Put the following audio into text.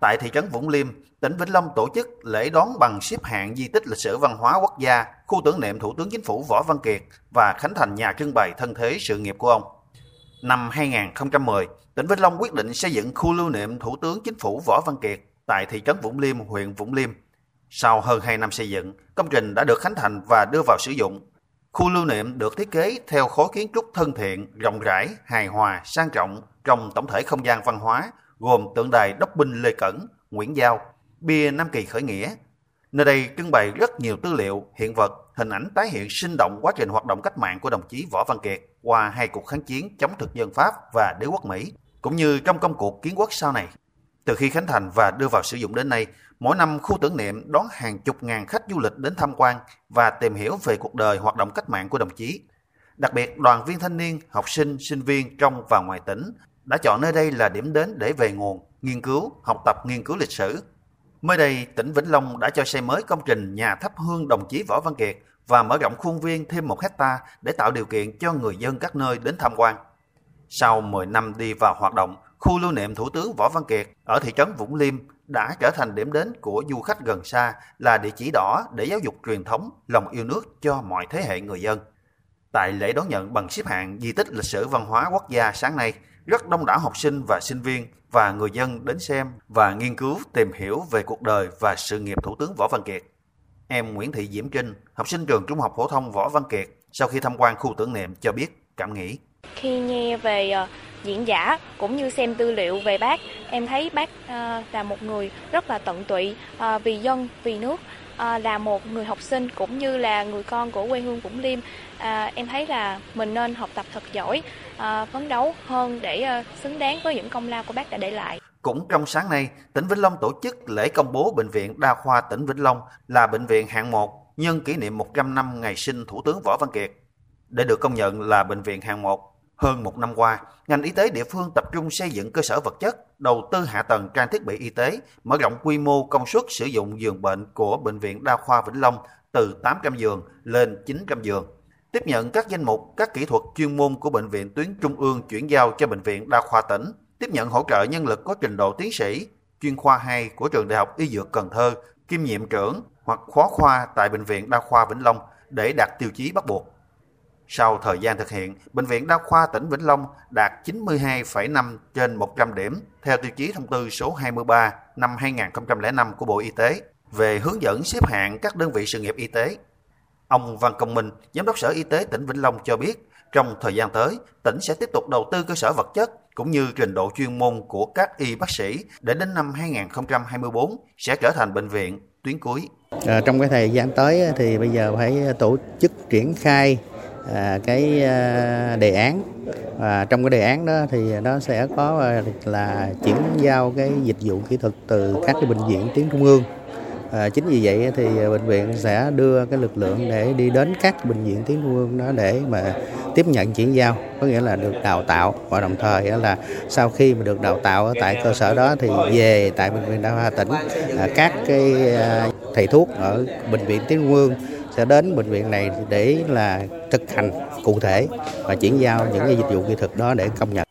Tại thị trấn Vũng Liêm, tỉnh Vĩnh Long tổ chức lễ đón bằng xếp hạng di tích lịch sử văn hóa quốc gia, khu tưởng niệm Thủ tướng Chính phủ Võ Văn Kiệt và khánh thành nhà trưng bày thân thế sự nghiệp của ông. Năm 2010, tỉnh Vĩnh Long quyết định xây dựng khu lưu niệm Thủ tướng Chính phủ Võ Văn Kiệt tại thị trấn Vũng Liêm, huyện Vũng Liêm. Sau hơn 2 năm xây dựng, công trình đã được khánh thành và đưa vào sử dụng. Khu lưu niệm được thiết kế theo khối kiến trúc thân thiện, rộng rãi, hài hòa, sang trọng trong tổng thể không gian văn hóa, gồm tượng đài đốc binh Lê Cẩn, Nguyễn Giao, bia Nam Kỳ khởi nghĩa. Nơi đây trưng bày rất nhiều tư liệu, hiện vật, hình ảnh tái hiện sinh động quá trình hoạt động cách mạng của đồng chí Võ Văn Kiệt qua hai cuộc kháng chiến chống thực dân Pháp và đế quốc Mỹ, cũng như trong công cuộc kiến quốc sau này. Từ khi khánh thành và đưa vào sử dụng đến nay, mỗi năm khu tưởng niệm đón hàng chục ngàn khách du lịch đến tham quan và tìm hiểu về cuộc đời hoạt động cách mạng của đồng chí. Đặc biệt, đoàn viên thanh niên, học sinh, sinh viên trong và ngoài tỉnh đã chọn nơi đây là điểm đến để về nguồn, nghiên cứu, học tập nghiên cứu lịch sử. Mới đây, tỉnh Vĩnh Long đã cho xây mới công trình nhà thắp hương đồng chí Võ Văn Kiệt và mở rộng khuôn viên thêm một hecta để tạo điều kiện cho người dân các nơi đến tham quan. Sau 10 năm đi vào hoạt động, khu lưu niệm Thủ tướng Võ Văn Kiệt ở thị trấn Vũng Liêm đã trở thành điểm đến của du khách gần xa, là địa chỉ đỏ để giáo dục truyền thống, lòng yêu nước cho mọi thế hệ người dân. Tại lễ đón nhận bằng xếp hạng di tích lịch sử văn hóa quốc gia sáng nay, rất đông đảo học sinh và sinh viên và người dân đến xem và nghiên cứu tìm hiểu về cuộc đời và sự nghiệp Thủ tướng Võ Văn Kiệt. Em Nguyễn Thị Diễm Trinh, học sinh trường Trung học phổ thông Võ Văn Kiệt, sau khi tham quan khu tưởng niệm cho biết cảm nghĩ. Khi nghe về ờ, diễn giả cũng như xem tư liệu về bác, em thấy bác ờ, là một người rất là tận tụy ờ, vì dân, vì nước là một người học sinh cũng như là người con của quê hương Vũng Liêm em thấy là mình nên học tập thật giỏi phấn đấu hơn để xứng đáng với những công lao của bác đã để lại cũng trong sáng nay, tỉnh Vĩnh Long tổ chức lễ công bố Bệnh viện Đa khoa tỉnh Vĩnh Long là bệnh viện hạng 1 nhân kỷ niệm 100 năm ngày sinh Thủ tướng Võ Văn Kiệt. Để được công nhận là bệnh viện hạng 1, hơn một năm qua, ngành y tế địa phương tập trung xây dựng cơ sở vật chất, đầu tư hạ tầng trang thiết bị y tế, mở rộng quy mô công suất sử dụng giường bệnh của Bệnh viện Đa khoa Vĩnh Long từ 800 giường lên 900 giường. Tiếp nhận các danh mục, các kỹ thuật chuyên môn của Bệnh viện tuyến Trung ương chuyển giao cho Bệnh viện Đa khoa tỉnh, tiếp nhận hỗ trợ nhân lực có trình độ tiến sĩ, chuyên khoa 2 của Trường Đại học Y Dược Cần Thơ, kiêm nhiệm trưởng hoặc khóa khoa tại Bệnh viện Đa khoa Vĩnh Long để đạt tiêu chí bắt buộc. Sau thời gian thực hiện, Bệnh viện Đa khoa tỉnh Vĩnh Long đạt 92,5 trên 100 điểm theo tiêu chí thông tư số 23 năm 2005 của Bộ Y tế về hướng dẫn xếp hạng các đơn vị sự nghiệp y tế. Ông Văn Công Minh, Giám đốc Sở Y tế tỉnh Vĩnh Long cho biết, trong thời gian tới, tỉnh sẽ tiếp tục đầu tư cơ sở vật chất cũng như trình độ chuyên môn của các y bác sĩ để đến năm 2024 sẽ trở thành bệnh viện tuyến cuối. À, trong cái thời gian tới thì bây giờ phải tổ chức triển khai À, cái à, đề án. Và trong cái đề án đó thì nó sẽ có à, là chuyển giao cái dịch vụ kỹ thuật từ các cái bệnh viện tuyến trung ương. À, chính vì vậy thì bệnh viện sẽ đưa cái lực lượng để đi đến các bệnh viện tuyến trung ương đó để mà tiếp nhận chuyển giao. Có nghĩa là được đào tạo và đồng thời là sau khi mà được đào tạo ở tại cơ sở đó thì về tại bệnh viện đa khoa tỉnh à, các cái thầy thuốc ở bệnh viện tuyến trung ương sẽ đến bệnh viện này để là thực hành cụ thể và chuyển giao những cái dịch vụ kỹ thuật đó để công nhận